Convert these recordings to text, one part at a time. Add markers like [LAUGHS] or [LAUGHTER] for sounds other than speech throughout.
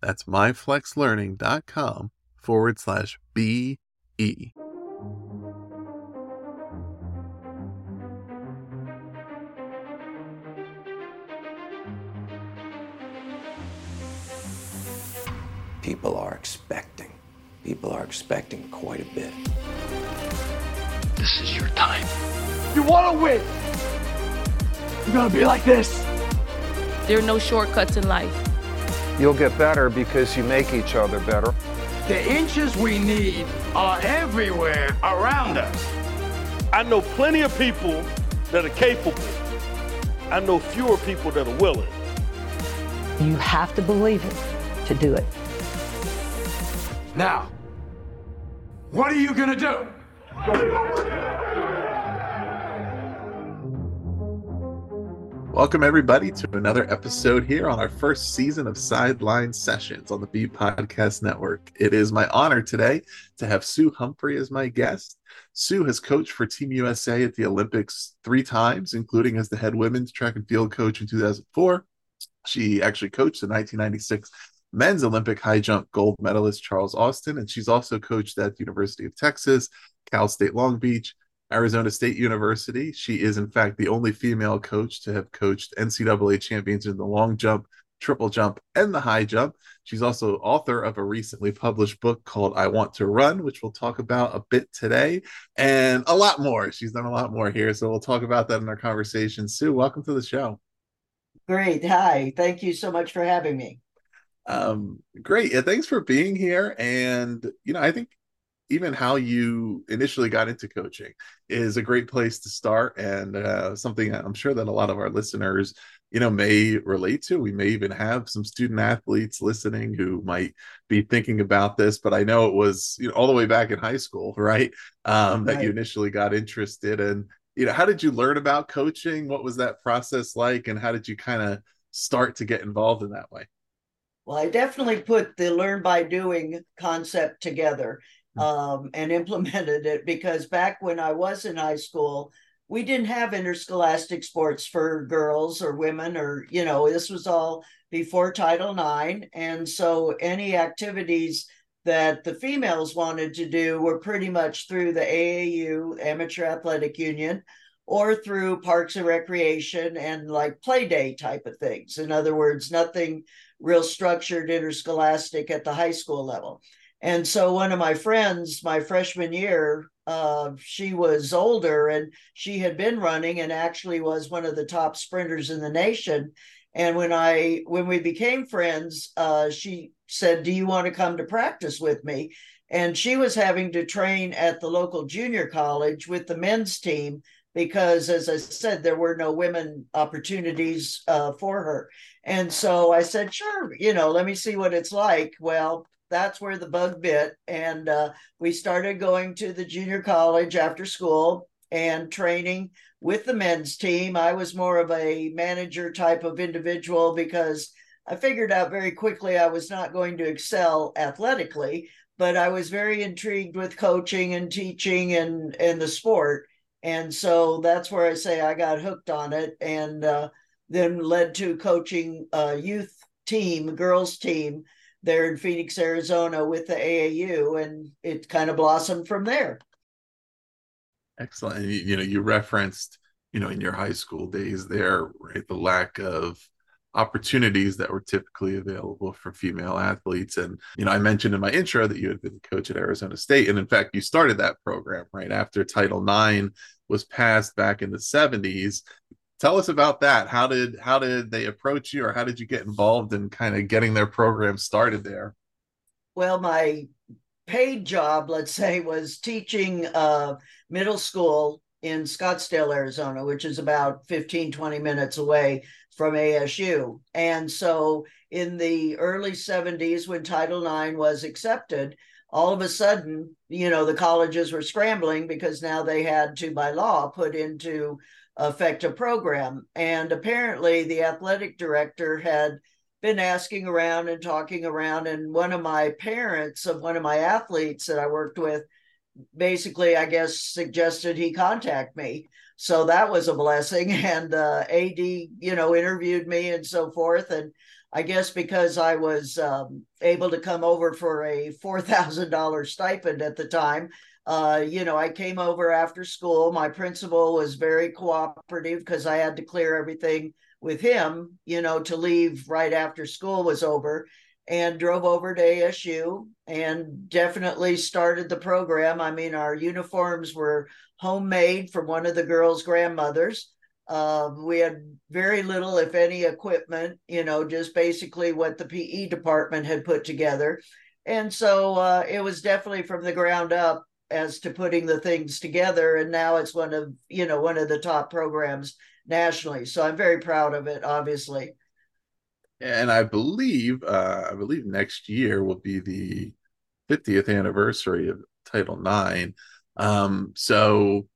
That's myflexlearning.com forward slash BE. People are expecting. People are expecting quite a bit. This is your time. You want to win. You're going to be like this. There are no shortcuts in life. You'll get better because you make each other better. The inches we need are everywhere around us. I know plenty of people that are capable. I know fewer people that are willing. You have to believe it to do it. Now, what are you going to do? Welcome, everybody, to another episode here on our first season of Sideline Sessions on the Be Podcast Network. It is my honor today to have Sue Humphrey as my guest. Sue has coached for Team USA at the Olympics three times, including as the head women's track and field coach in 2004. She actually coached the 1996 men's Olympic high jump gold medalist Charles Austin, and she's also coached at the University of Texas, Cal State Long Beach, Arizona State University. She is, in fact, the only female coach to have coached NCAA champions in the long jump, triple jump, and the high jump. She's also author of a recently published book called I Want to Run, which we'll talk about a bit today, and a lot more. She's done a lot more here. So we'll talk about that in our conversation. Sue, welcome to the show. Great. Hi. Thank you so much for having me. Um, great. Yeah, thanks for being here. And, you know, I think even how you initially got into coaching is a great place to start and uh, something i'm sure that a lot of our listeners you know may relate to. We may even have some student athletes listening who might be thinking about this but i know it was you know all the way back in high school [LAUGHS] right um, that you initially got interested in. You know how did you learn about coaching? What was that process like? And how did you kind of start to get involved in that way? Well i definitely put the learn by doing concept together um, and [LAUGHS] implemented it because back when I was in high school, we didn't have interscholastic sports for girls or women, or, you know, this was all before Title IX. And so any activities that the females wanted to do were pretty much through the AAU, Amateur Athletic Union, or through Parks and Recreation and like play day type of things. In other words, nothing real structured interscholastic at the high school level. And so one of my friends, my freshman year, uh, she was older and she had been running and actually was one of the top sprinters in the nation. And when I when we became friends, uh, she said, "Do you want to come to practice with me?" And she was having to train at the local junior college with the men's team because, as I said, there were no women opportunities uh, for her. And so I said, "Sure, you know, let me see what it's like." Well, that's where the bug bit. And uh, we started going to the junior college after school and training with the men's team. I was more of a manager type of individual because I figured out very quickly I was not going to excel athletically, but I was very intrigued with coaching and teaching and and the sport. And so that's where I say I got hooked on it and uh, then led to coaching a youth team, girls team there in Phoenix, Arizona with the AAU, and it kind of blossomed from there. Excellent. And you, you know, you referenced, you know, in your high school days there, right, the lack of opportunities that were typically available for female athletes. And, you know, I mentioned in my intro that you had been coach at Arizona State. And in fact, you started that program right after Title IX was passed back in the 70s. Tell us about that. How did how did they approach you or how did you get involved in kind of getting their program started there? Well, my paid job, let's say, was teaching uh, middle school in Scottsdale, Arizona, which is about 15, 20 minutes away from ASU. And so in the early 70s, when Title IX was accepted, all of a sudden, you know, the colleges were scrambling because now they had to, by law, put into effect a program. And apparently, the athletic director had been asking around and talking around. And one of my parents of one of my athletes that I worked with basically, I guess, suggested he contact me. So that was a blessing. [LAUGHS] And uh, AD, you know, interviewed me and so forth. And I guess because I was um, able to come over for a $4,000 stipend at the time, uh, you know, I came over after school. My principal was very cooperative because I had to clear everything with him, you know, to leave right after school was over and drove over to ASU and definitely started the program. I mean, our uniforms were homemade from one of the girls' grandmothers. Uh, we had very little, if any, equipment, you know, just basically what the PE department had put together. And so uh, it was definitely from the ground up as to putting the things together. And now it's one of, you know, one of the top programs nationally. So I'm very proud of it, obviously. And I believe, uh, I believe next year will be the 50th anniversary of Title IX. Um, so,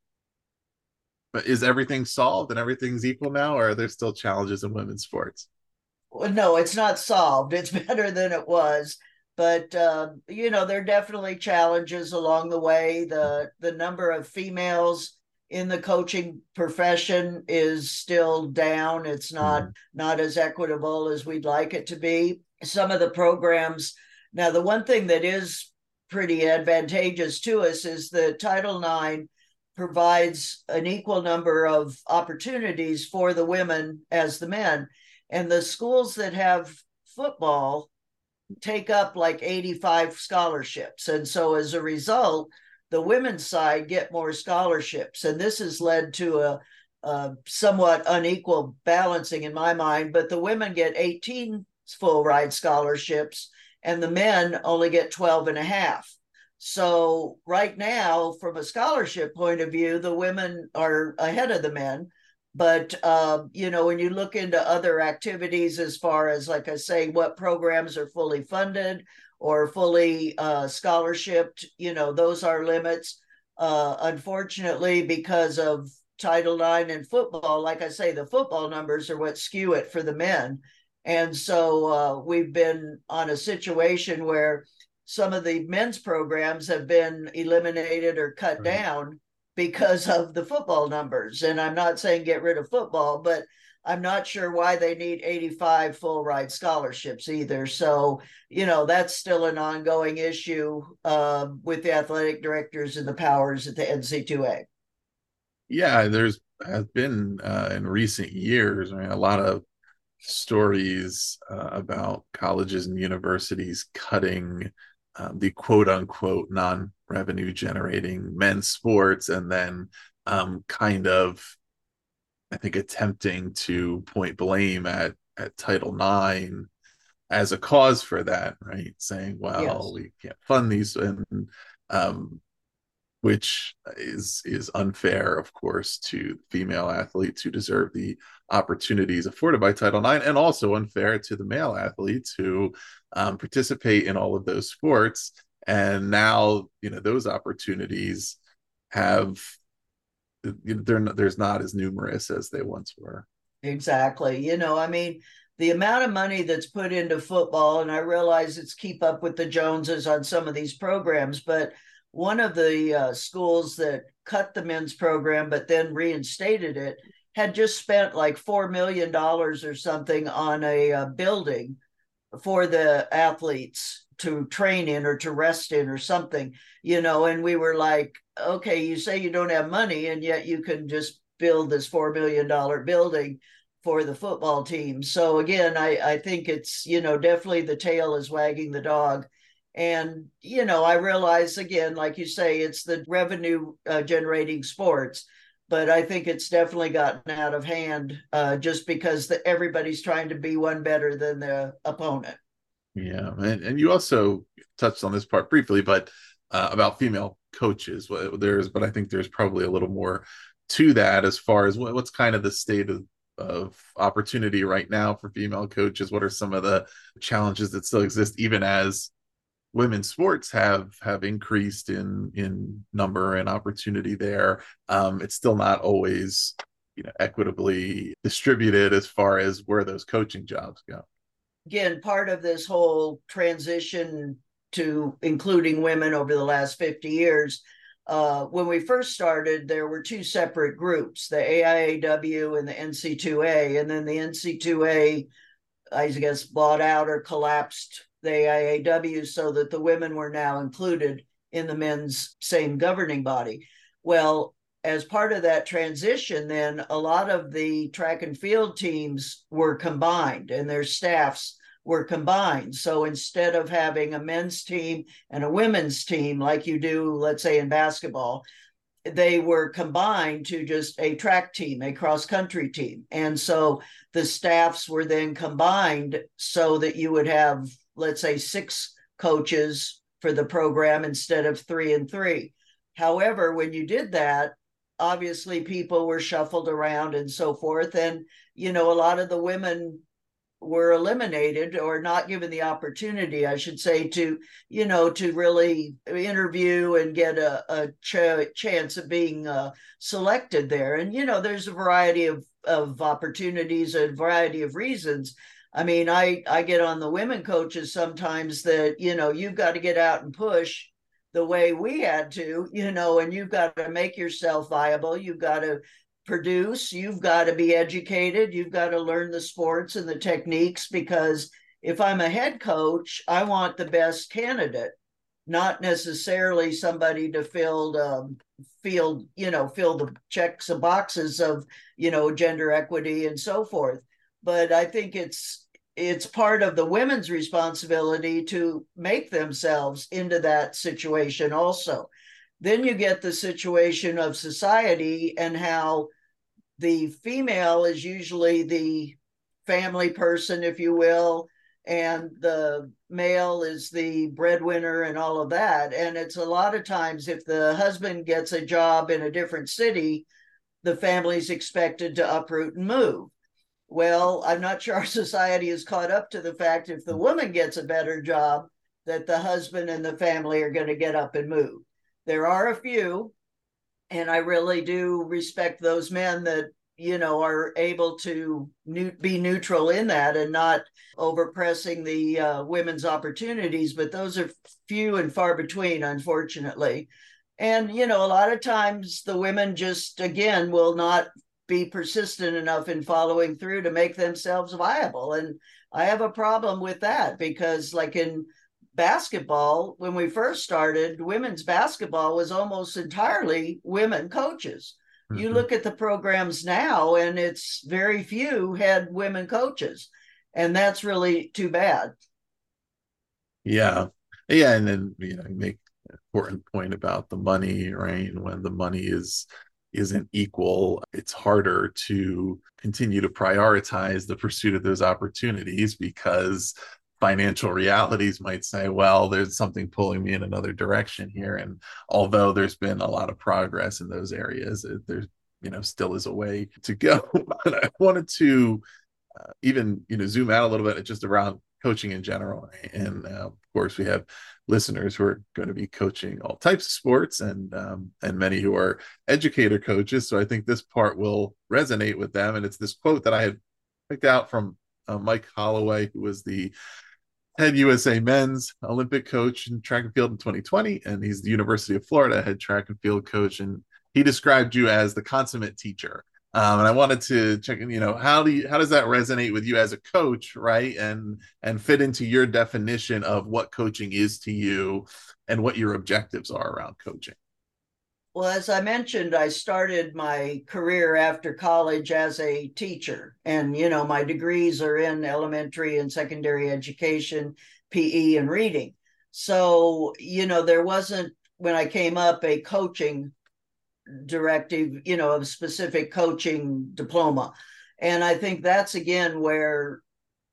but is everything solved and everything's equal now, or are there still challenges in women's sports? Well, no, it's not solved. It's [LAUGHS] better than it was, but uh, you know there are definitely challenges along the way. the The number of females in the coaching profession is still down. It's not mm. not as equitable as we'd like it to be. Some of the programs now, the one thing that is pretty advantageous to us is the Title IX provides an equal number of opportunities for the women as the men. And the schools that have football take up like 85 scholarships. And so as a result, the women's side get more scholarships. And this has led to a, a somewhat unequal balancing in my mind, but the women get 18 full ride scholarships and the men only get 12 and a half. So, right now, from a scholarship point of view, the women are ahead of the men. But, uh, you know, when you look into other activities, as far as, like I say, what programs are fully funded or fully uh, scholarshiped, you know, those are limits. Uh, unfortunately, because of Title IX and football, like I say, the football numbers are what skew it for the men. And so uh, we've been on a situation where some of the men's programs have been eliminated or cut right. down because of the football numbers. And I'm not saying get rid of football, but I'm not sure why they need 85 full ride scholarships either. So, you know, that's still an ongoing issue uh, with the athletic directors and the powers at the NC2A. Yeah, there's has been uh, in recent years, I mean, a lot of stories uh, about colleges and universities cutting um, the quote unquote non revenue generating men's sports and then um, kind of, I think, attempting to point blame at, at Title IX as a cause for that, right? Saying, well, yes. we can't fund these. And um, which is is unfair, of course, to female athletes who deserve the opportunities afforded by Title IX, and also unfair to the male athletes who um, participate in all of those sports. And now, you know, those opportunities have they're there's not as numerous as they once were. Exactly. You know, I mean, the amount of money that's put into football, and I realize it's keep up with the Joneses on some of these programs, but one of the uh, schools that cut the men's program but then reinstated it had just spent like four million dollars or something on a, a uh, building for the athletes to train in or to rest in or something, you know. And we were like, okay, you say you don't have money, and yet you can just build this four million dollar building for the football team. So again, I, I think it's, you know, definitely the tail is wagging the dog. And, you know, I realize again, like you say, it's the revenue uh, generating sports, but I think it's definitely gotten out of hand uh, just because the, everybody's trying to be one better than the opponent. Yeah. And, and you also touched on this part briefly, but uh, about female coaches. There's, but I think there's probably a little more to that as far as what, what's kind of the state of of opportunity right now for female coaches? What are some of the challenges that still exist, even as women's sports have have increased in in number and opportunity there? Um, it's still not always you know equitably distributed as far as where those coaching jobs go. Again, part of this whole transition to including women over the last 50 years uh, when we first started, there were two separate groups, the AIAW and the NC2A. And then the NC2A, I guess, bought out or collapsed the IAW so that the women were now included in the men's same governing body. Well, as part of that transition, then a lot of the track and field teams were combined and their staffs were combined. So instead of having a men's team and a women's team like you do, let's say in basketball, they were combined to just a track team, a cross country team. And so the staffs were then combined so that you would have, let's say, six coaches for the program instead of three and three. However, when you did that, obviously people were shuffled around and so forth. And, you know, a lot of the women were eliminated or not given the opportunity i should say to you know to really interview and get a, a ch- chance of being uh, selected there and you know there's a variety of of opportunities a variety of reasons i mean i i get on the women coaches sometimes that you know you've got to get out and push the way we had to, you know, and you've got to make yourself viable. You've got to produce, you've got to be educated, you've got to learn the sports and the techniques because if I'm a head coach, I want the best candidate, not necessarily somebody to fill um, field, you know, fill the checks and boxes of, you know, gender equity and so forth. But I think it's it's part of the women's responsibility to make themselves into that situation also. Then you get the situation of society and how the female is usually the family person, if you will, and the male is the breadwinner and all of that. And it's a lot of times if the husband gets a job in a different city, the family's expected to uproot and move. Well, I'm not sure our [LAUGHS] society is caught up to the fact if the woman gets a better job, that the husband and the family are going to get up and move. There are a few, and I really do respect those men that you know are able to new, be neutral in that and not overpressing the uh, women's opportunities but those are few and far between unfortunately and you know a lot of times the women just again will not be persistent enough in following through to make themselves viable and i have a problem with that because like in basketball, when we first started, women's basketball was almost entirely women coaches. Mm-hmm. You look at the programs now, and it's very few had women coaches, and that's really too bad. Yeah, yeah, and then you know, make an important point about the money, right? And when the money is isn't equal, it's harder to continue to prioritize the pursuit of those opportunities because financial realities might say, well, there's something pulling me in another direction here. And although there's been a lot of progress in those areas, there's you know still is a way to go. [LAUGHS] but I wanted to uh, even you know zoom out a little bit just around coaching in general. And uh, of course, we have listeners who are going to be coaching all types of sports, and um, and many who are educator coaches. So I think this part will resonate with them. And it's this quote that I had picked out from uh, Mike Holloway, who was the head USA men's Olympic coach in track and field in 2020, and he's the University of Florida head track and field coach. And he described you as the consummate teacher. Um, and I wanted to check in, you know, how do you, how does that resonate with you as a coach, right? And and fit into your definition of what coaching is to you and what your objectives are around coaching. Well, as I mentioned, I started my career after college as a teacher. And, you know, my degrees are in elementary and secondary education, PE, and reading. So, you know, there wasn't, when I came up, a coaching directive, you know, of specific coaching diploma. And I think that's again where,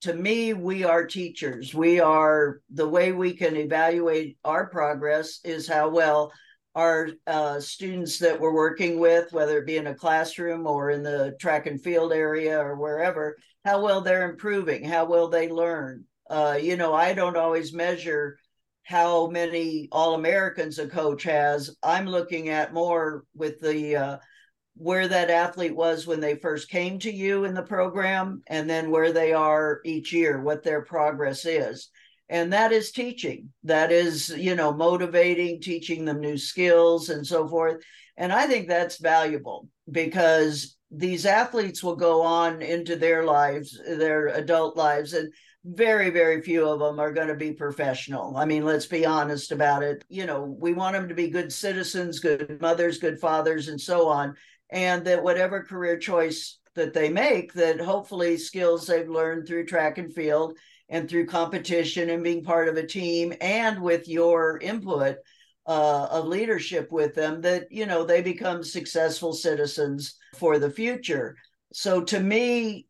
to me, we are teachers. We are the way we can evaluate our progress is how well our uh, students that we're working with, whether it be in a classroom or in the track and field area or wherever, how well they're improving, how well they learn. Uh, you know, I don't always measure how many All Americans a coach has. I'm looking at more with the uh, where that athlete was when they first came to you in the program, and then where they are each year, what their progress is. And that is teaching. That is you know motivating teaching them new skills and so forth. And i think that's valuable because these athletes will go on into their lives their adult lives and very very few of them are going to be professional. I mean let's be honest about it. You know we want them to be good citizens good mothers good fathers and so on and that whatever career choice that they make that hopefully skills they've learned through track and field and through competition and being part of a team and with your input uh, of leadership with them that you know they become successful citizens for the future. So to me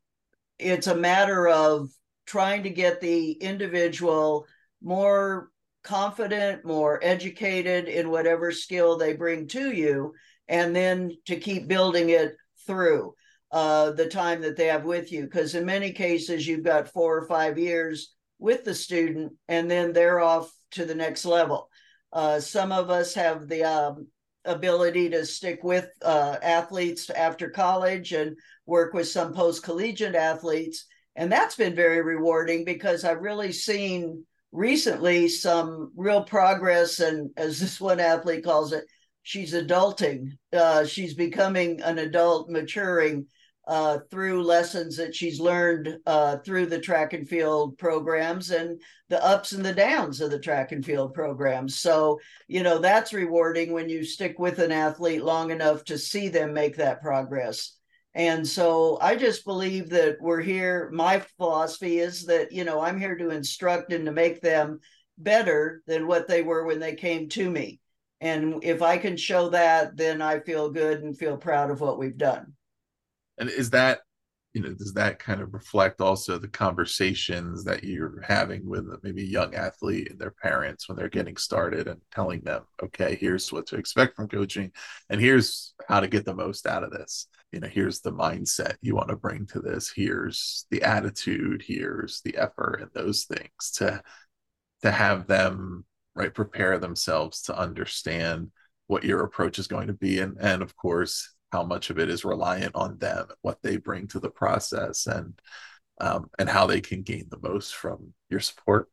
it's a matter of trying to get the individual more confident more educated in whatever skill they bring to you and then to keep building it through uh, the time that they have with you. Because in many cases, you've got four or five years with the student, and then they're off to the next level. Uh, some of us have the um, ability to stick with uh, athletes after college and work with some post collegiate athletes. And that's been very rewarding because I've really seen recently some real progress. And as this one athlete calls it, she's adulting. Uh, she's becoming an adult, maturing uh, through lessons that she's learned uh, through the track and field programs and the ups and the downs of the track and field programs. So, you know, that's rewarding when you stick with an athlete long enough to see them make that progress. And so I just believe that we're here. My philosophy is that, you know, I'm here to instruct and to make them better than what they were when they came to me. And if I can show that, then I feel good and feel proud of what we've done. And is that, you know, does that kind of reflect also the conversations that you're having with maybe a young athlete and their parents when they're getting started and telling them, okay, here's what to expect from coaching and here's how to get the most out of this. You know, here's the mindset you want to bring to this. Here's the attitude. Here's the effort and those things to to have them right prepare themselves to understand what your approach is going to be and and of course how much of it is reliant on them what they bring to the process and um, and how they can gain the most from your support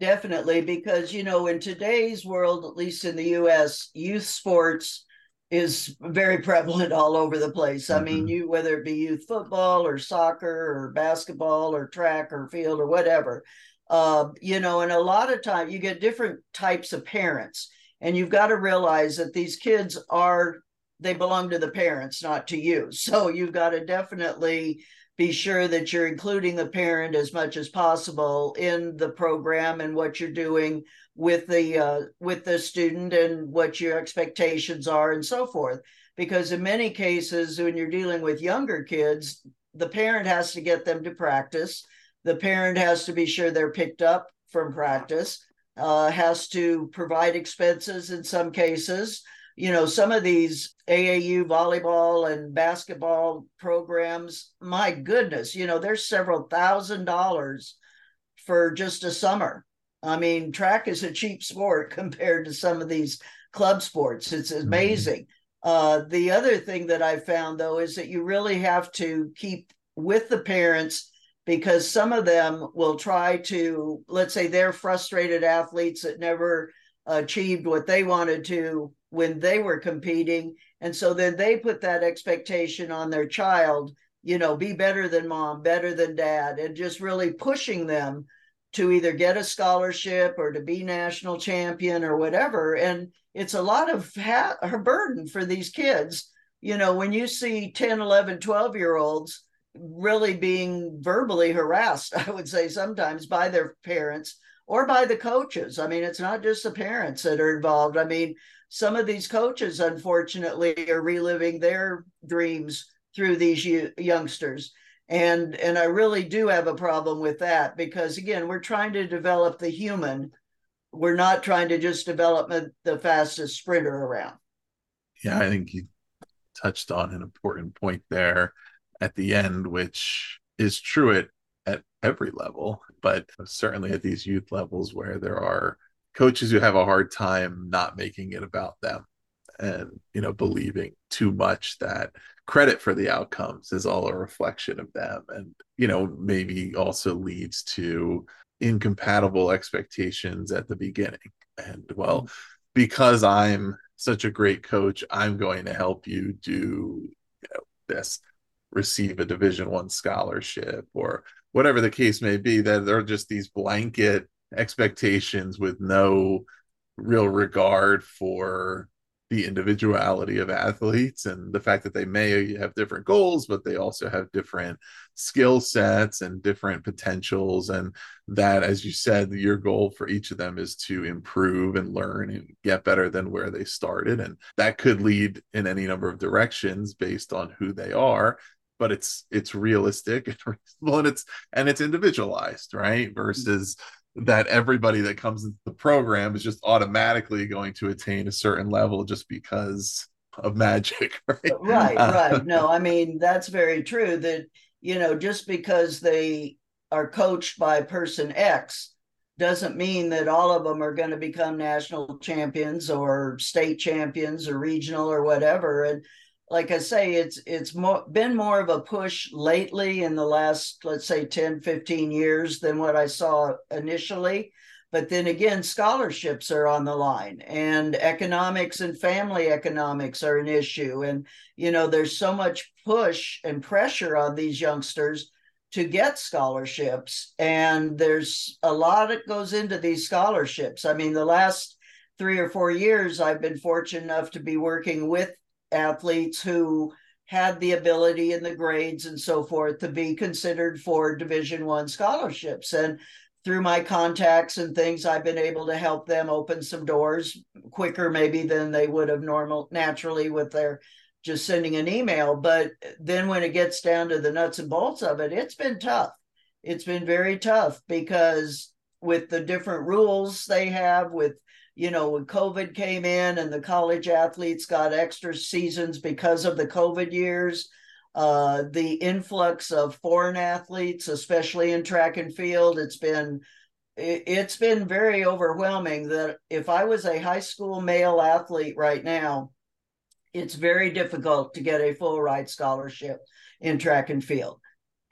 definitely because you know in today's world at least in the us youth sports is very prevalent all over the place mm-hmm. i mean mm-hmm. you whether it be youth football or soccer or basketball or track or field or whatever uh, you know and a lot of time you get different types of parents and you've got to realize that these kids are they belong to the parents, not to you. [LAUGHS] So you've got to definitely be sure that you're including the parent as much as possible in the program and what you're doing with the uh, with the student and what your expectations are and so forth. Because in many cases when you're dealing with younger kids the parent has to get them to practice. The parent has to be sure they're picked up from practice uh, has to provide expenses in some cases you know, some of these AAU volleyball and basketball programs, my goodness, you know, there's several thousand dollars for just a summer. I mean, track is a cheap sport [LAUGHS] compared to some of these club sports. It's mm-hmm. amazing. Mm-hmm. Uh, the other thing that I found though is that you really have to keep with the parents because some of them will try to, let's say they're frustrated athletes that never achieved what they wanted to when they were competing. And so then they put that expectation on their child, you know, be better than mom, better than dad, and just really pushing them to either get a scholarship or to be national champion or whatever. And it's a lot of ha- her burden for these kids. You know, when you see 10, 11, 12 year olds really being verbally harassed, [LAUGHS] I would say sometimes by their parents or by the coaches. I mean, it's not just the parents that are involved. I mean, some of these coaches, unfortunately, are reliving their dreams through these youngsters. And and I really do have a problem with that because again, we're trying to develop the human. We're not trying to just develop the fastest sprinter around. Yeah, I think you touched on an important point there at the end, which is true at, at every level, but certainly at these youth levels where there are coaches who have a hard time not making it about them and you know believing too much that credit for the outcomes is all a reflection of them and you know maybe also leads to incompatible expectations at the beginning and well mm-hmm. because i'm such a great coach i'm going to help you do you know this receive a division one scholarship or whatever the case may be that there are just these blanket expectations with no real regard for the individuality of athletes and the fact that they may have different goals but they also have different skill sets and different potentials. And that as you said your goal for each of them is to improve and learn and get better than where they started. And that could lead in any number of directions based on who they are but it's it's realistic [LAUGHS] and reasonable and it's and it's individualized right? Mm-hmm. Versus that everybody that comes into the program is just automatically going to attain a certain level just because of magic [LAUGHS] right? Right right. Uh, no i mean that's very true that you know just because they are coached by person x doesn't mean that all of them are going to become national champions or state champions or regional or whatever. And like I say, it's it's more, been more of a push lately in the last, let's say, 10, 15 years than what I saw initially. But then again, scholarships are on the line, and economics and family economics are an issue. And, you know, there's so much push and pressure on these youngsters to get scholarships. And there's a lot that goes into these scholarships. I mean, the last three or four years, I've been fortunate enough to be working with athletes who had the ability and the grades and so forth to be considered for division one scholarships. And through my contacts and things i've been able to help them open some doors quicker maybe than they would have normal naturally with their just sending an email. But then when it gets down to the nuts and bolts of it it's been tough. It's been very tough because with the different rules they have with you know, when COVID came in and the college athletes got extra seasons because of the COVID years, uh, the influx of foreign athletes, especially in track and field, it's been it's been very overwhelming that if I was a high school male athlete right now, it's very difficult to get a full ride scholarship in track and field.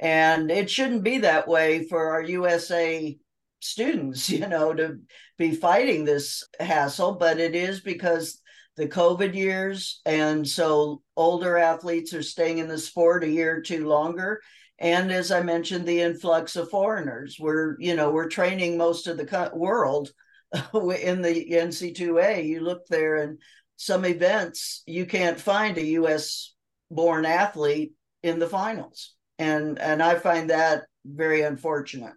And it shouldn't be that way for our USA students, [LAUGHS] you know, to be fighting this hassle, but it is because the COVID years. And so older athletes are staying in the sport a year or two longer. And as I mentioned, the influx of foreigners. We're, you know, we're training most of the world [LAUGHS] in the NC2A. You look there and some events, you can't find a US born athlete in the finals. And and I find that very unfortunate.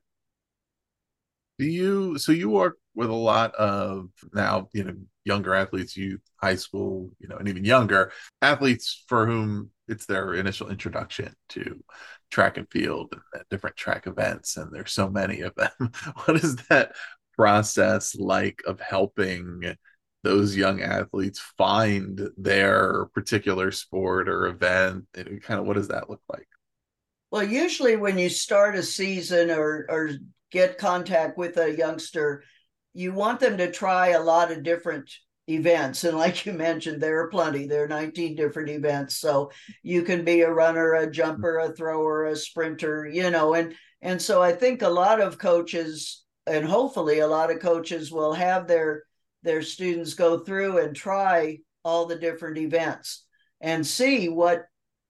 Do you so you work with a lot of now, you know, younger athletes, youth, high school, you know, and even younger athletes for whom it's their initial introduction to track and field and different track events, and there's so many of them. [LAUGHS] what is that process like of helping those young athletes find their particular sport or event? And kind of what does that look like? Well, usually when you start a season or or get contact with a youngster, you want them to try a lot of different events. And like you mentioned, there are plenty. There are 19 different events. So you can be a runner, a jumper, a thrower, a sprinter, you know, and And so I think a lot of coaches and hopefully a lot of coaches will have their their students go through and try all the different events and see what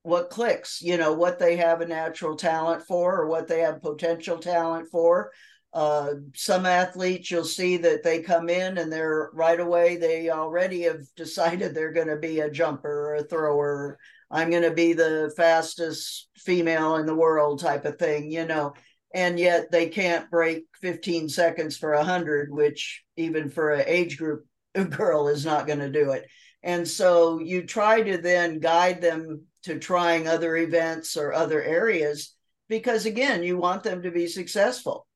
what clicks, you know, what they have a natural talent for or what they have potential talent for. Uh, some athletes, you'll see that they come in and they're right away, they already have [LAUGHS] decided they're going to be a jumper or a thrower. I'm going to be the fastest female in the world type of thing, you know, and yet they can't break 15 seconds for 100, which even for an age group [LAUGHS] girl is not going to do it. And so you try to then guide them to trying other events or other areas because, again, you want them to be successful.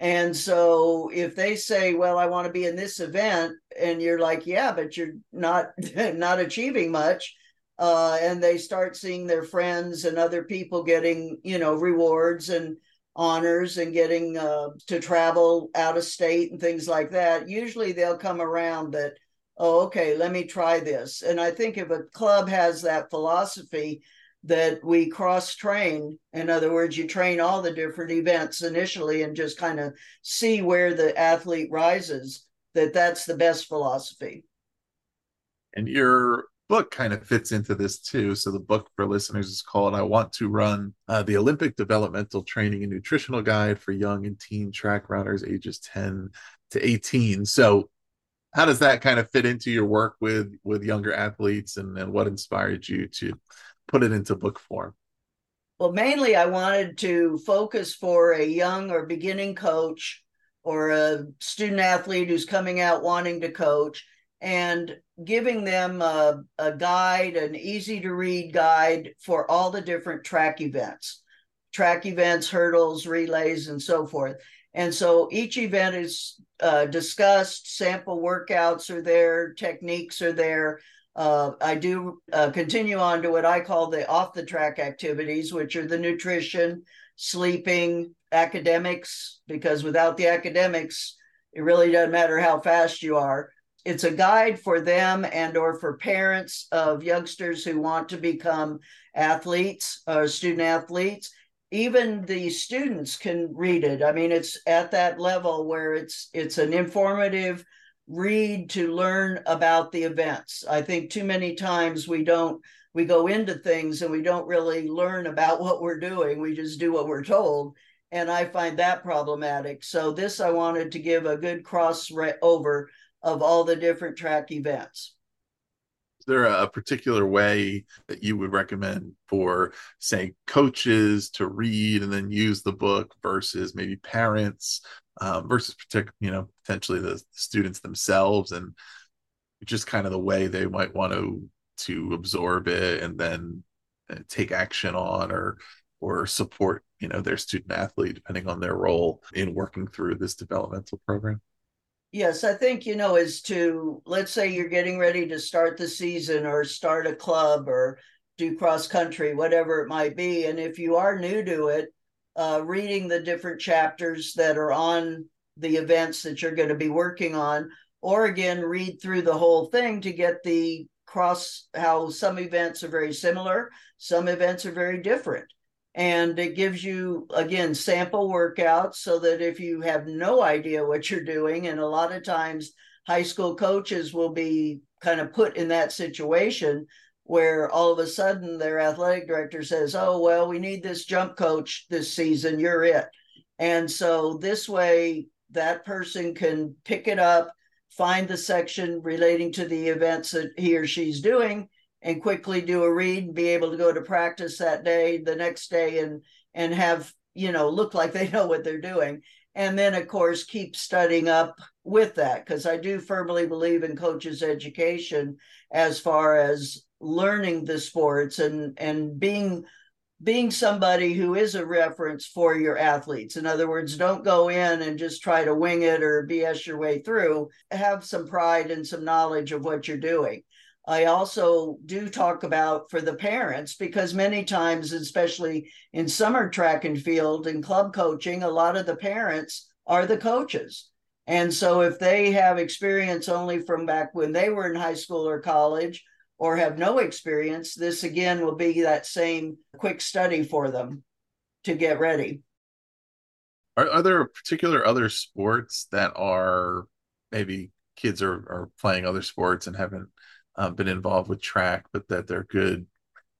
And so if they say, "Well, I want to be in this event," and you're like, "Yeah, but you're not [LAUGHS] not achieving much," uh, and they start seeing their friends and other people getting, you know, rewards and honors and getting uh, to travel out of state and things like that, usually they'll come around that oh, okay, let me try this. And I think if a club has that philosophy that we cross train, in other words, you train all the different events initially and just kind of see where the athlete rises, that that's the best philosophy. And your book kind of fits into this too. So the book for listeners is called "I Want to Run: uh, The Olympic Developmental Training and Nutritional Guide for Young and Teen Track Runners Ages 10 to 18." So how does that kind of fit into your work with with younger athletes and, and what inspired you to put it into book form? Well mainly i wanted to focus for a young or beginning coach or a student athlete who's coming out wanting to coach and giving them a, a guide an easy to read guide for all the different track events track events hurdles relays and so forth and so each event is uh, discussed, sample workouts are there, techniques are there. Uh, I do uh, continue on to what I call the off the track activities, which are the nutrition, sleeping, academics, because without the academics, it really doesn't matter how fast you are. It's a guide for them and or for parents of youngsters who want to become athletes or student athletes even the students can read it. I mean it's at that level where it's it's an informative read to learn about the events. I think too many times we don't we go into things and we don't really learn about [LAUGHS] what we're doing. We just do what we're told. And i find that problematic. So this i wanted to give a good cross over of all the different track events there a particular way that you would recommend for say coaches to read and then use the book versus maybe parents um, versus partic- you know potentially the students themselves and just kind of the way they might want to to absorb it and then uh, take action on or or support you know their student athlete depending on their role in working through this developmental program Yes, I think, you know, is to let's say you're getting ready to start the season or start a club or do cross country, whatever it might be. And if you are new to it, uh, reading the different chapters that are on the events that you're going to be working on, or again, read through the whole thing to get the cross how some events are very similar, some events are very different and it gives you again sample workouts so that if you have no idea what you're doing and a lot of times high school coaches will be kind of put in that situation where all of a sudden their athletic director says oh well we need this jump coach this season you're it. And so this way that person can pick it up find the section relating to the events that he or she's doing and quickly do a read and be able to go to practice that day the next day and and have you know look like they [LAUGHS] know what they're doing and then of course keep studying up with that because i do firmly believe in coaches education as far as learning the sports and and being being somebody who is a reference for your athletes. In other words, don't go in and just try to wing it or BS your way through. Have some pride and some knowledge of what you're doing. I also do talk about for the parents because many times, especially in summer track and field and club coaching, a lot of the parents are the coaches. And so if they have experience only from back when they were in high school or college or have no experience, this again will be that same quick study for them to get ready. Are, are there particular other sports that are maybe kids are, are playing other sports and haven't uh, been involved with track, but that they're good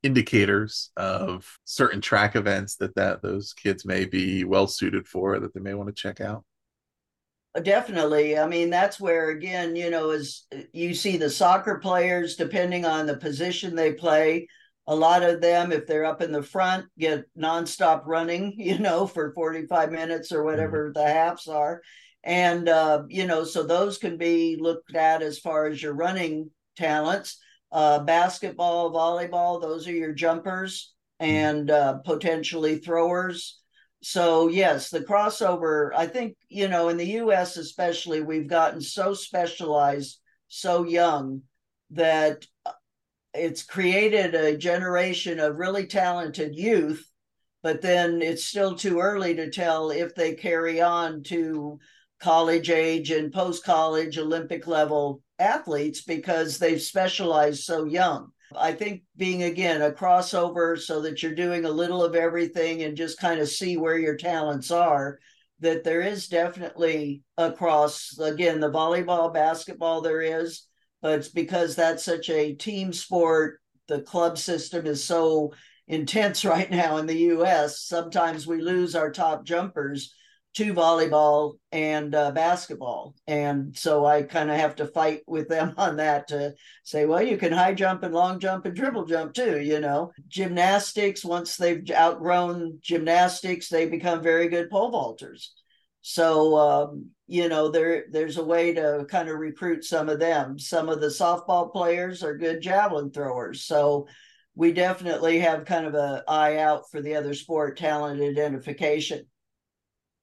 indicators of certain track events that that those kids may be well suited for that they may want to check out? Definitely. I mean, that's where, again, you know, as you see the soccer players, depending on the position they play, a lot of them, if they're up in the front, get nonstop running, [LAUGHS] you know, for 45 minutes or whatever mm-hmm. the halves are. And, uh, you know, so those can be looked at as far as your running talents. Uh, basketball, volleyball, those are your jumpers mm-hmm. and uh, potentially throwers so yes the crossover i think you know in the us especially we've gotten so specialized so young that uh, it's created a generation of really talented youth but then it's still too early to tell if they carry on to college age and post college olympic level athletes because they've specialized so young I think being again a crossover so that you're doing a little of everything and just kind of see where your talents are, that there is definitely across again the volleyball, basketball there is, but it's because that's such a team sport. The club system is so intense [LAUGHS] right now in the US. Sometimes we lose our top jumpers to volleyball and uh, basketball. And so I kind of have to fight with them [LAUGHS] on that to say, well, you can high jump and long jump and triple jump too, you know. Gymnastics, once they've outgrown gymnastics, they become very good pole vaulters. So um, you know, there there's a way to kind of recruit some of them. Some of the softball players are good javelin throwers. So we definitely have kind of a eye out for the other sport talent identification.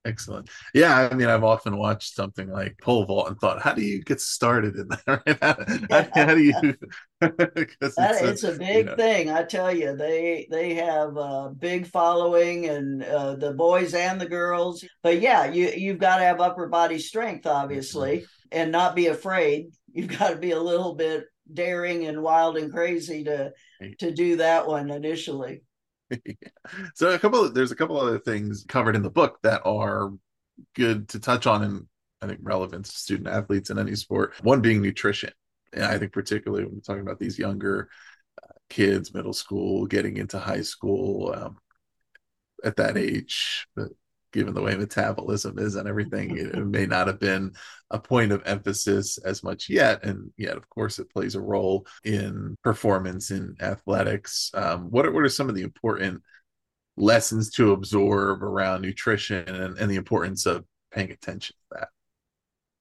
Excellent. Yeah, I mean, I've often watched something like pole vault and thought, how do you get started in that? [LAUGHS] Right? How, how, do you? [LAUGHS] it's, that, it's a, a big you know. thing, I tell you. They they have a big following, and uh, the boys and the girls. But yeah, you you've got to have upper body strength, obviously, mm-hmm. and not be afraid. You've got to be a little bit daring and wild and crazy to to do that one initially. [LAUGHS] so a couple of, there's a couple other things covered in the book that are good to touch on and I think relevant to student athletes in any sport. One being nutrition. And I think particularly when we're talking about these younger uh, kids, middle school, getting into high school um, at that age, given the way metabolism is and everything, it, it, may not have been a point of emphasis as much yet. And yet, of course, it plays a role in performance in athletics. Um, what, are, what are some of the important lessons to absorb around nutrition and, and the importance of paying attention to that?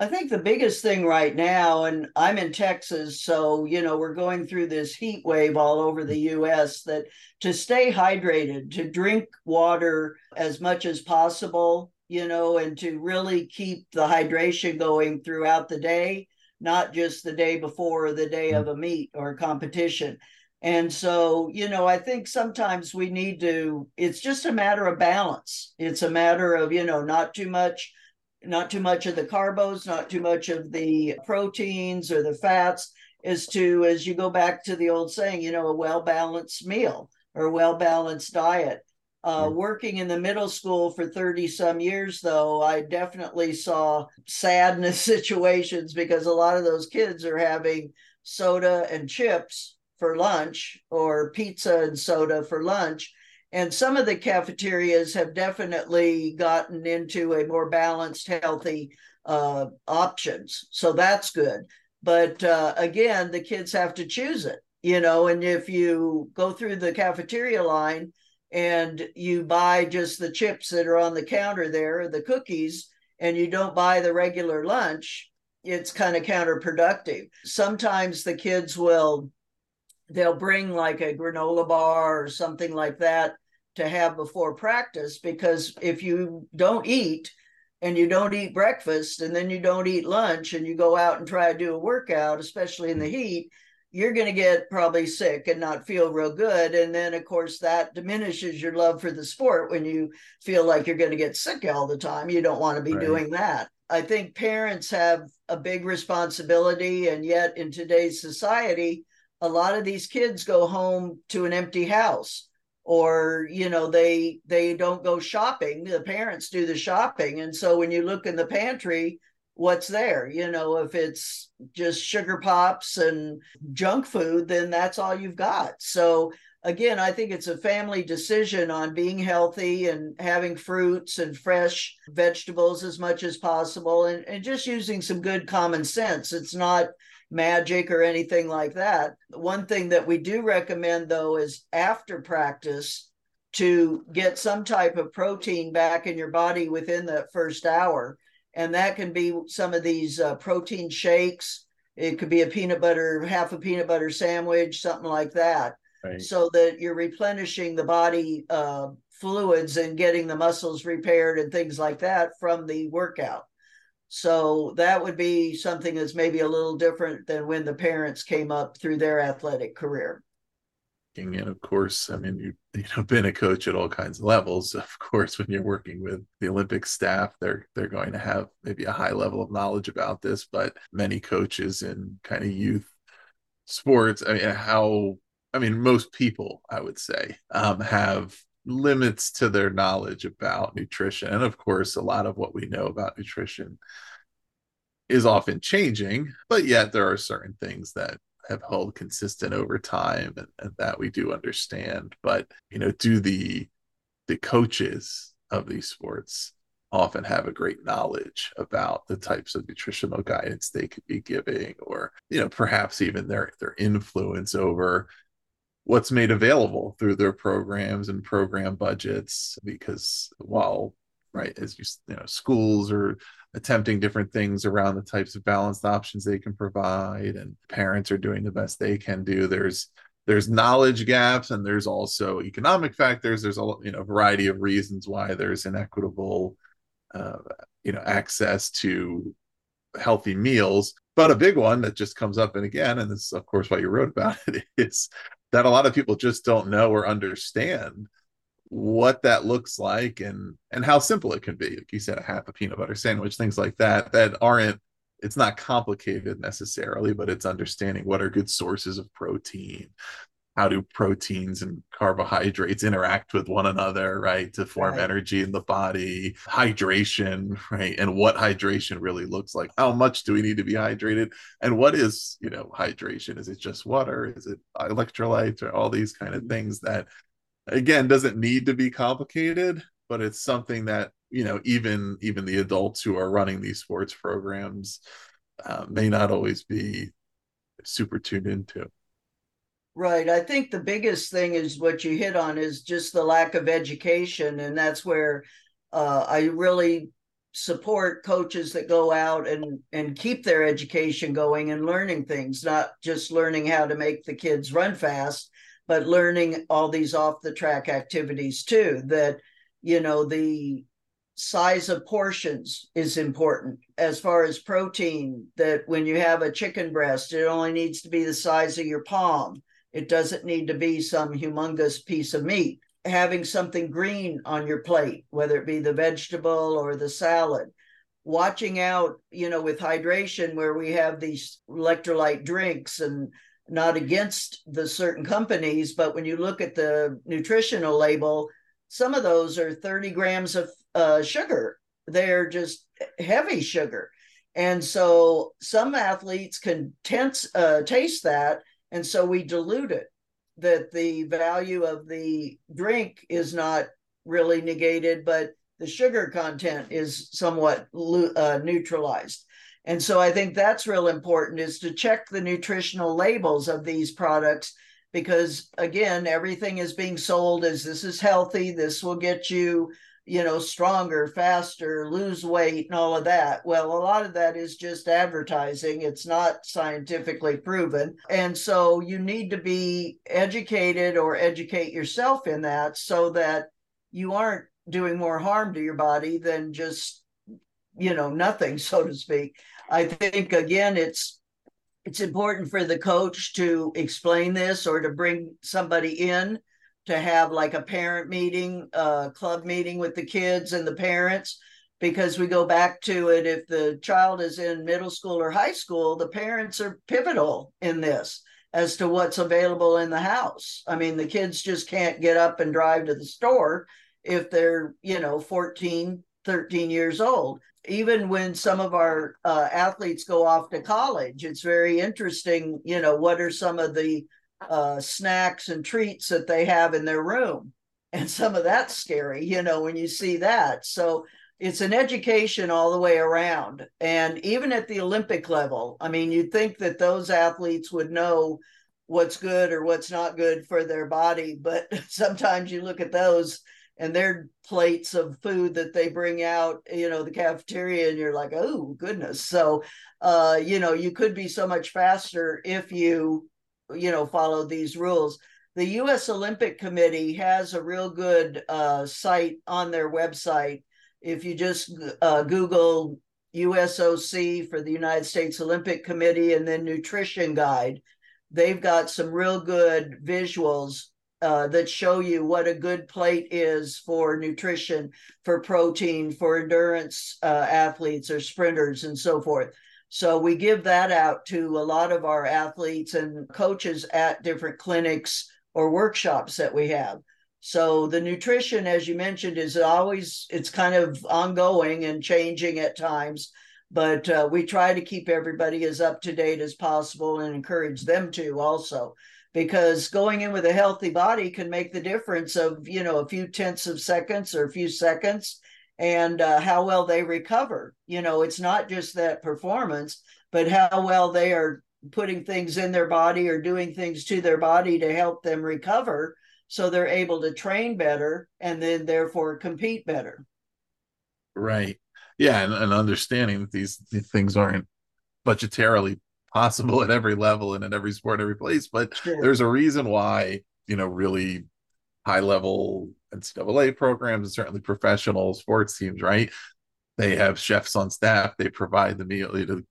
I think the biggest thing right now, and I'm in Texas, so you know we're going through this heat wave all over the U.S. That to stay hydrated, to drink water as much as possible, you know, and to really keep the hydration going throughout the day, not just the day before or the day of a meet or a competition. And so, you know, I think sometimes we need to, it's just a matter of balance. It's a matter of, you know, not too much not too much of the carbos, not too much of the proteins or the fats, is to, as you go back to the old saying, you know, a well balanced meal or well balanced diet. Uh, mm. Working in the middle school for 30 some years, though, I definitely saw sadness [LAUGHS] situations because a lot of those kids are having soda and chips for lunch or pizza and soda for lunch and some of the cafeterias have definitely gotten into a more balanced, healthy uh, options. So that's good. But uh, again, the kids have to choose it, you know. And if you go through the cafeteria line and you buy just the chips that are on the counter there, the cookies, and you don't buy the regular lunch, it's kind of counterproductive. Sometimes the kids will they'll bring like a granola bar or something like that to have before practice because if you don't eat and you don't eat breakfast and then you don't eat lunch and you go out and try to do a workout, especially in the mm-hmm. heat, you're going to get probably sick and not feel real good. And then, of course, that diminishes your love for the sport when you feel like you're going to get sick all the time. You don't want to be right. doing that. I think parents have a big responsibility. And yet, in today's society, a lot of these kids go home to an empty house or you know they they don't go shopping the parents do the shopping. And so when you look in the pantry what's there? You know if it's just sugar pops and junk food then that's all you've got. So again i think it's a family decision on being healthy and having fruits and fresh vegetables as much as possible and, and just using some good common sense. It's not magic or anything like that. One thing that we do recommend though is after practice to get some type of protein back in your body within that first hour. And that can be some of these uh, protein shakes. It could be a peanut butter, half a peanut butter sandwich, something like that. Right. So that you're replenishing the body uh, fluids and getting the muscles repaired and things like that from the workout. So that would be something that's maybe a little different than when the parents came up through their athletic career. And of course, I mean, you you know, [LAUGHS] been a coach at all kinds of levels. [LAUGHS] Of course, when you're working with the Olympic staff, they're they're going to have maybe a high level of knowledge about this. But many coaches in kind of youth sports, I mean, how I mean, most people, I would say, um, have limits to their knowledge about nutrition. And of course, a lot of what we know about nutrition is often changing, but yet there are certain things that have held consistent over time and, and that we do understand. But you know, do the the coaches of these sports often have a great knowledge about the types of nutritional guidance they could be giving or you know perhaps even their their influence over what's made available through their programs and program budgets because while right as you, you know schools are attempting different things around the types of balanced options they can provide and parents are doing the best they can do there's there's knowledge gaps and there's also economic factors. There's a you know variety of reasons why there's inequitable uh, you know access to healthy meals. But a big one that just comes up and again and this is of course why you wrote about it [LAUGHS] is that a lot of people just don't know or understand what that looks like and and how simple it can be. Like you said a half a peanut butter sandwich things like that that aren't it's not complicated necessarily but it's understanding what are good sources of protein how do proteins and carbohydrates interact with one another right to form right. energy in the body hydration right and what hydration really looks like? How much do we need to be hydrated? And what is you know hydration? Is it just water? Is it electrolytes or all these kind of mm-hmm. things that again doesn't need to be complicated but it's something that you know even even the adults who are running these sports programs uh, may not always be super tuned into Right. I think the biggest thing is what you hit on is just the lack of education. And that's where uh, I really support coaches that go out and, and keep their education going and learning things, not just learning how to make the kids run fast, but learning all these off the track activities too. That, you know, the size of portions is important as far as protein that when you have a chicken breast it only needs to be the size of your palm it doesn't need to be some humongous piece of meat. Having something green on your plate, whether it be the vegetable or the salad. Watching out, you know, with hydration, where we have these electrolyte drinks and not against the certain companies, but when you look at the nutritional label, some of those are 30 grams of uh, sugar. They're just heavy sugar. And so some athletes can tense, uh, taste that and so we dilute it, that the value of the drink is not really negated, but the sugar content is somewhat uh, neutralized. And so I think that's real important is to check the nutritional labels of these products because again everything is being sold as this is healthy this will get you you know, stronger, faster, lose weight, and all of that. Well, a lot of that is just advertising. It's not scientifically proven. And so you need to be educated or educate yourself in that so that you aren't doing more harm to your body than just, you know, nothing, [LAUGHS] so to speak. I think, again, it's it's important for the coach to explain this or to bring somebody in to have like a parent meeting, a club meeting with the kids and the parents, because we go back to it. If the child is in middle school or high school, the parents are pivotal in this. as to what's available in the house. I mean, the kids just can't get up and drive to the store if they're, you know, 14, 13 years old. Even when some of our uh, athletes go off to college, it's very interesting, you know, what are some of the uh, snacks and treats that they have in their room. And some of that's scary, you know, when you see that. So it's an education all the way around. And even at the Olympic level, I mean, you'd think that those athletes would know what's good or what's not good for their body. But [LAUGHS] sometimes you look at those and their plates of food that they bring out, you know, the cafeteria, and you're like, oh, goodness. So, uh, you know, you could be so much faster if you, you know, follow these rules. The U.S. Olympic Committee has a real good uh, site on their website if you just uh, Google USOC for the United States Olympic Committee and then Nutrition Guide, they've got some real good visuals uh, that show you what a good plate is for nutrition, for protein, for endurance uh, athletes or sprinters, and so forth. So we give that out to a lot of our athletes and coaches at different clinics or workshops that we have. So the nutrition, as you mentioned, is always it's kind of ongoing and changing at times, but uh, we try to keep everybody as up to date as possible and encourage them to also, because going in with a healthy body can make the difference of you know a few tenths of seconds or a few seconds and uh, how well they recover. You know, it's not just that performance, but how well they are putting things in their body or doing things to their body to help them recover so they're able to train better and then therefore compete better right yeah and, and understanding that these, these, things aren't budgetarily possible [LAUGHS] at every level and at every sport every place but sure. there's a reason why you know really high level ncaa programs and certainly professional sports teams right? They have chefs on staff. They provide the meal the,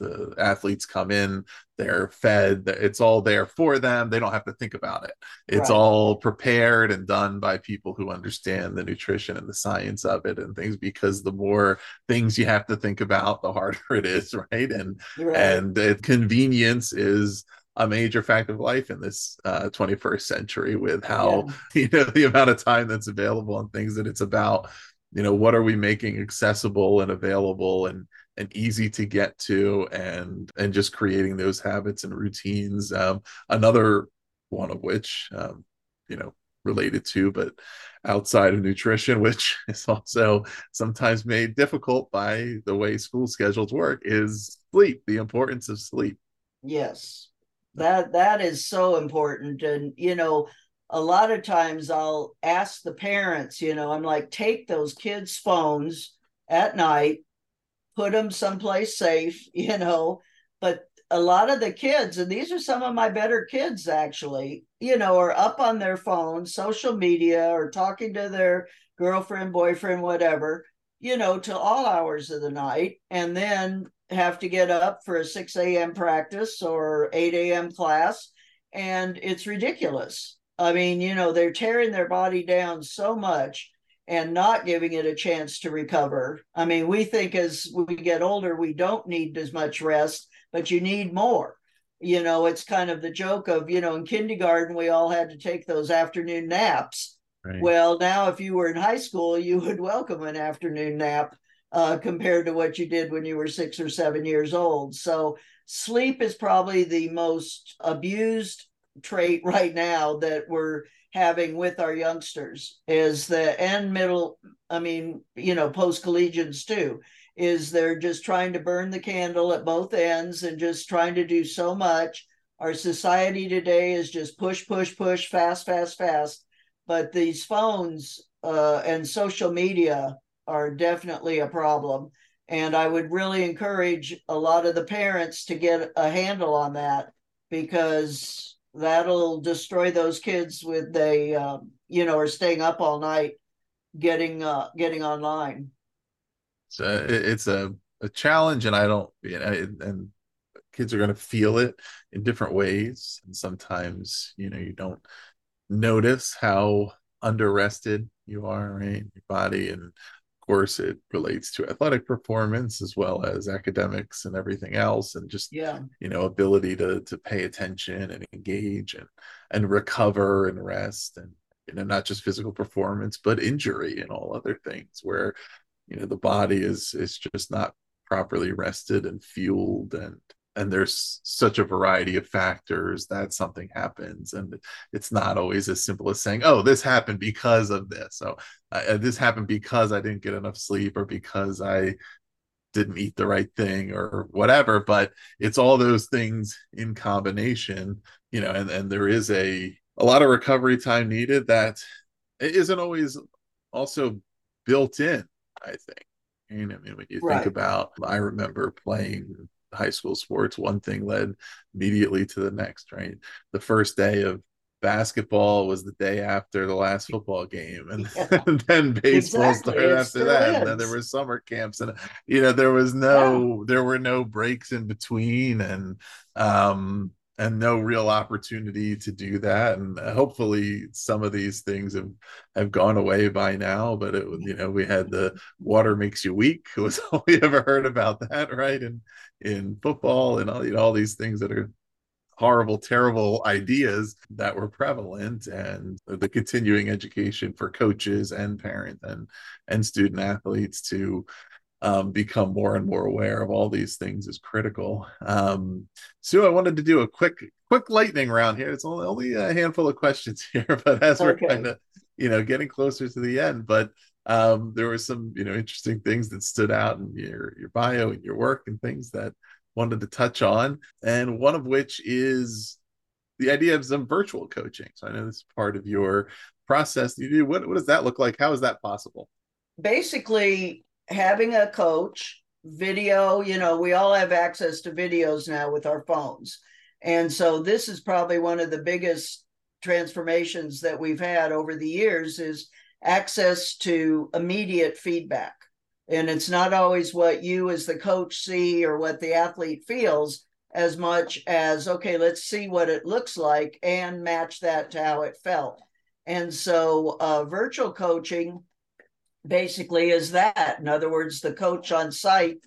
the athletes come in they're fed it's all there for them. They don't have to think about it. It's right. all prepared and done by people who understand the nutrition and the science of it and things because the more things you have to think about the harder [LAUGHS] it is right? And right. and it, convenience is a major fact of life in this uh, 21st century with how yeah. [LAUGHS] you know the amount of time that's available and things that it's about. You know what are we making accessible and available and and easy to get to and and just creating those habits and routines um, another one of which um, you know related to but outside of nutrition [LAUGHS] which is also sometimes made difficult by the way school schedules work is sleep the importance of sleep. Yes that that is so important and you know a lot of times I'll ask the parents, you know, I'm like, take those kids' phones at night, put them someplace safe, [LAUGHS] you know. But a lot of the kids, and these are some of my better kids actually, you know, are up on their phones, social media, or talking to their girlfriend, boyfriend, whatever, you know, to all hours of the night, and then have to get up for a 6 a.m. practice or 8 a.m. class. And it's ridiculous I mean, you know, they're tearing their body down so much and not giving it a chance to recover. I mean, we think as we get older, we don't need as much rest, but you need more. You know, it's kind of the joke of, you know, in kindergarten, we all had to take those afternoon naps. Right. Well, now if you were in high school, you would welcome an afternoon nap uh, compared to what you did when you were six or seven years old. So, sleep is probably the most abused trait right now that we're having with our youngsters is the and middle i mean you know post collegians too is they're just trying to burn the candle at both ends and just trying to do so much our society today is just push push push fast fast fast but these phones uh, and social media are definitely a problem. And i would really encourage a lot of the parents to get a handle on that because that'll destroy those kids with they um, you know are staying up all night getting uh getting online. So it's a, a challenge and i don't you know and kids are going to feel it in different ways. And sometimes you know you don't notice how under rested you are right your body and course, it relates to athletic performance as well as academics and everything else, and just yeah, you know, ability to to pay attention and engage and and recover and rest and you know not just physical performance but injury and all other things where you know the body is is just not properly rested and fueled and and there's such a variety of factors that something happens and it's not always as simple as saying oh this happened because of this. So uh, this happened because i didn't get enough sleep or because i didn't eat the right thing or whatever. But it's all those things in combination you know and and there is a a lot of recovery time needed that isn't always also built in i think. And i mean when you right. think about i remember playing high school sports, one thing led immediately to the next, right? The first day of basketball was the day after the last football game and, yeah. [LAUGHS] then baseball exactly. started after that is. and then there were summer camps and you know there was no yeah. there were no breaks in between and um and no real opportunity to do that. And hopefully some of these things have have gone away by now but it you know we had the water makes you weak [LAUGHS] was all we ever heard about that right? And in football and all, you know, all these things that are horrible terrible ideas that were prevalent and the continuing education for coaches and parents and and student athletes to um, become more and more aware of all these things is critical. Um, Sue, I wanted to do a quick quick lightning round here. It's only, only a handful of questions [LAUGHS] here, but as okay. we're kind of you know getting closer to the end, but um, there were some you know interesting things that stood out in your your bio and your work and things that wanted to touch on, and one of which is the idea of some virtual coaching. So I know this is part of your process. You do what? What does that look like? How is that possible? Basically, having a coach, video, you know, we all have access to videos now with our phones. And so this is probably one of the biggest transformations that we've had over the years is access to immediate feedback. And it's not always what you as the coach see or what the athlete feels as much as, okay, let's see what it looks like and match that to how it felt. And so uh, virtual coaching basically is that. In other words, the coach on site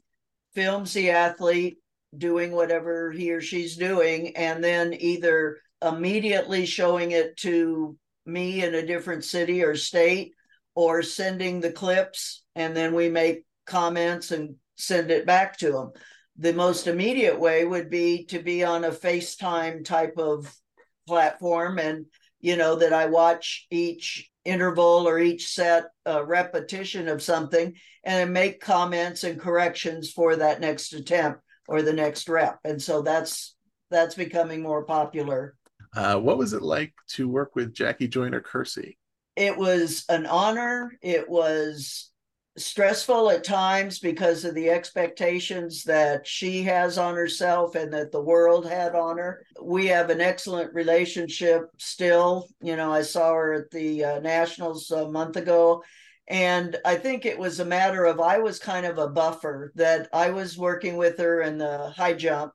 films the athlete doing whatever he or she's doing, and then either immediately showing it to me in a different city or state or sending the clips and then we make comments and send it back to them. The most immediate way would be to be on a FaceTime type of platform and you know that I watch each interval or each set uh, repetition of something and make comments and corrections for that next attempt or the next rep. And so that's that's becoming more popular. Uh, what was it like to work with jackie joyner kersee it was an honor. It was stressful at times because of the expectations that she has on herself and that the world had on her. We have an excellent relationship still. You know, I saw her at the uh, Nationals a month ago. And I think it was a matter of I was kind of a buffer that I was working with her in the high jump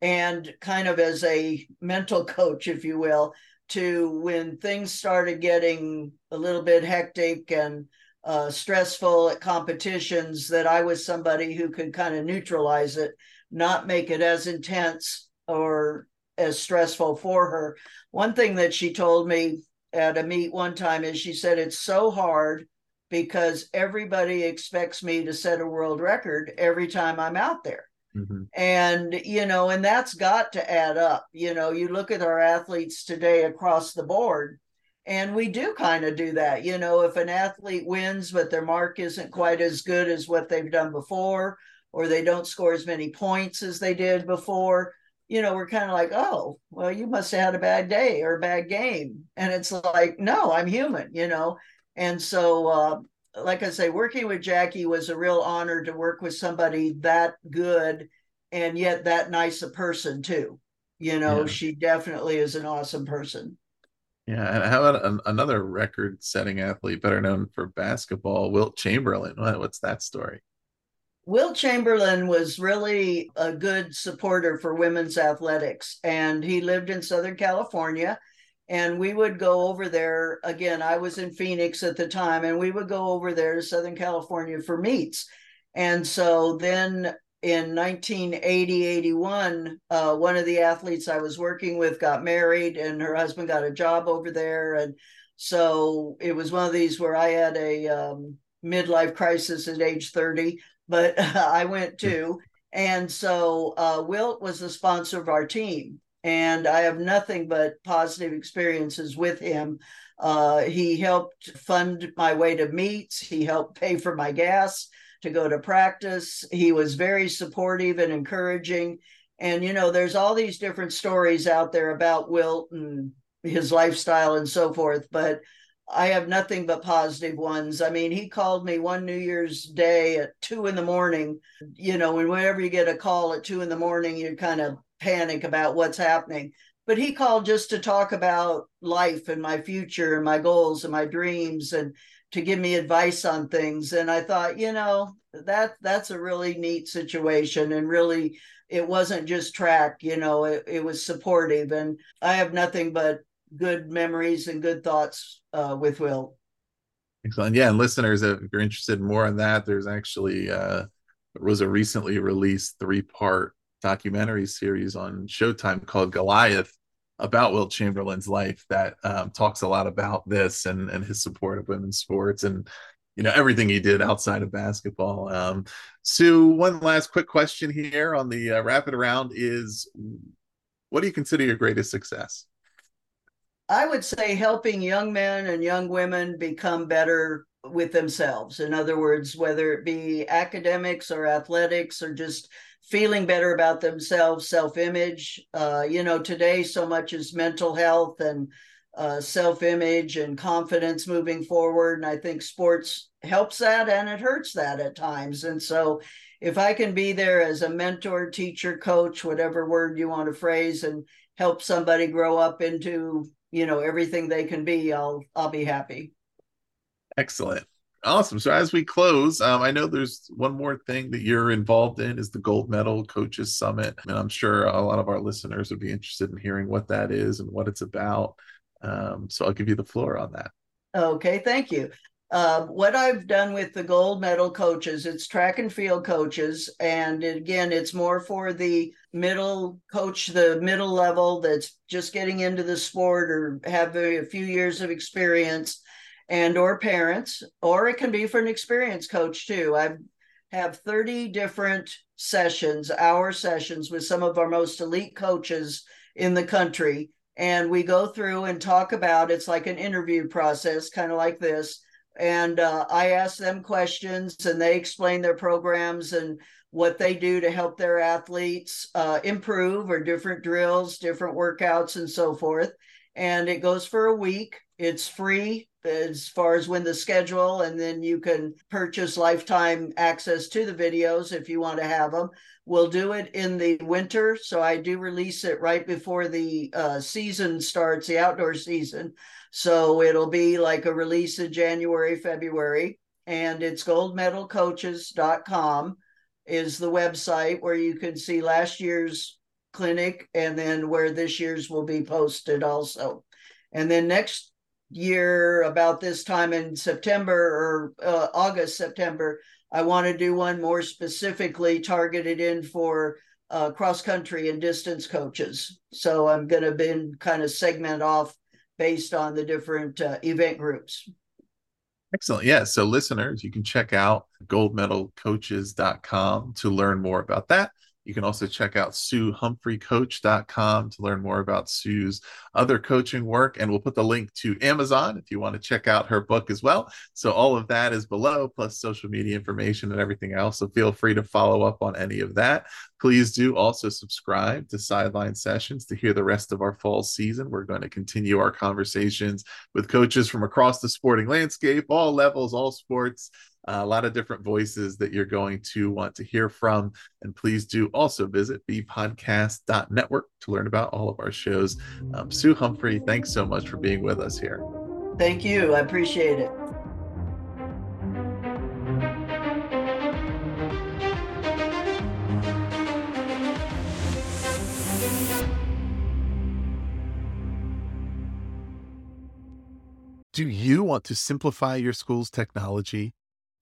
and kind of as a mental [LAUGHS] coach, if you will, to when things started getting a little bit hectic and uh, stressful at competitions that I was somebody who could kind of neutralize it, not make it as intense or as stressful for her. One thing that she told me at a meet one time is she said, It's so hard because everybody expects me to set a world record every time I'm out there. Mm-hmm. And, you know, and that's got to add up. You know, you look at our athletes today across the board, and we do kind of do that. You know, if an athlete wins, but their mark isn't quite as good as what they've done before, or they don't score as many points as they did before, you know, we're kind of like, oh, well, you must have had a bad day or a bad game. And it's like, no, I'm human, you know. And so, uh, like I say, working with Jackie was a real honor to work with somebody that good and yet that nice a person, too. You know, yeah. she definitely is an awesome person. Yeah, and how about an, another record-setting athlete, better known for basketball, Wilt Chamberlain? What, what's that story? Wilt Chamberlain was really a good supporter for women's athletics, and he lived in Southern California. and we would go over there again i was in phoenix at the time and we would go over there to southern california for meets and so then in 1980 81 uh, one of the athletes i was working with got married and her husband got a job over there and so it was one of these where i had a um, midlife crisis at age 30 but [LAUGHS] i went too and so uh, wilt was the sponsor of our team and I have nothing but positive experiences with him. Uh, he helped fund my way to meets. He helped pay for my gas to go to practice. He was very supportive and encouraging. And, you know, there's all these different stories out there about Wilt and his lifestyle and so forth, but I have nothing but positive ones. I mean, he called me one New Year's Day at two in the morning. You know, and whenever you get a call at two in the morning, you kind of panic about what's happening. But he called just to talk about life and my future and my goals and my dreams and to give me advice on things. And I thought, you know, that that's a really neat situation and really it wasn't just track, you know, it, it was supportive. And I have nothing but good memories and good thoughts uh, with Wilt. Excellent. Yeah, and listeners, if you're interested more on that, there's actually uh, was a recently released three part documentary series on Showtime called Goliath about Wilt Chamberlain's life that um, talks a lot about this and and his support of women's sports and you know everything he did outside of basketball. Um, Sue, one last quick question here on the uh, rapid round is, what do you consider your greatest success? I would say helping young men and young women become better with themselves. In other words, whether it be academics or athletics or just feeling better about themselves, self image. Uh, you know, today so much is mental health and uh, self image and confidence moving forward. And I think sports helps that and it hurts that at times. And so if I can be there as a mentor, teacher, coach, whatever word you want to phrase, and help somebody grow up into you know everything they can be i'll i'll be happy excellent awesome. So as we close um, i know there's one more thing that you're involved in is the gold medal coaches summit. And i'm sure a lot of our listeners would be interested in hearing what that is and what it's about. Um, so i'll give you the floor on that. Okay thank you. Uh, what I've done with the gold medal coaches, it's track and field coaches. And again, it's more for the middle coach, the middle level that's just getting into the sport or have a, a few years of experience and or parents, or it can be for an experienced coach too. I have 30 different sessions, hour sessions with some of our most elite coaches in the country. And we go through and talk about it's like an interview process, kind of like this and uh, I ask them questions, and they explain their programs and what they do to help their athletes uh, improve, or different drills, different workouts, and so forth. And it goes for a week. It's free as far as when the schedule, and then you can purchase lifetime access to the videos if you want to have them. We'll do it in the winter, so I do release it right before the uh, season starts, the outdoor season. So it'll be like a release in January, February, and it's goldmedalcoaches.com is the website where you can see last year's clinic and then where this year's will be posted also. And then next year, about this time in September or uh, August, September, I want to do one more specifically targeted in for uh, cross country and distance coaches. So I'm going to be kind of segment off based on the different uh, event groups. Excellent. Yeah. So, listeners, you can check out goldmedalcoaches.com to learn more about that. You can also check out SueHumphreyCoach.com to learn more about Sue's other coaching work. And we'll put the link to Amazon if you want to check out her book as well. So all of that is below, plus social media information and everything else. So feel free to follow up on any of that. Please do also subscribe to Sideline Sessions to hear the rest of our fall season. We're going to continue our conversations with coaches from across the sporting landscape, all levels, all sports a lot of different voices that you're going to want to hear from. And please do also visit bepodcast.network to learn about all of our shows. Um, Sue Humphrey, thanks so much for being with us here. Thank you. I appreciate it. Do you want to simplify your school's technology,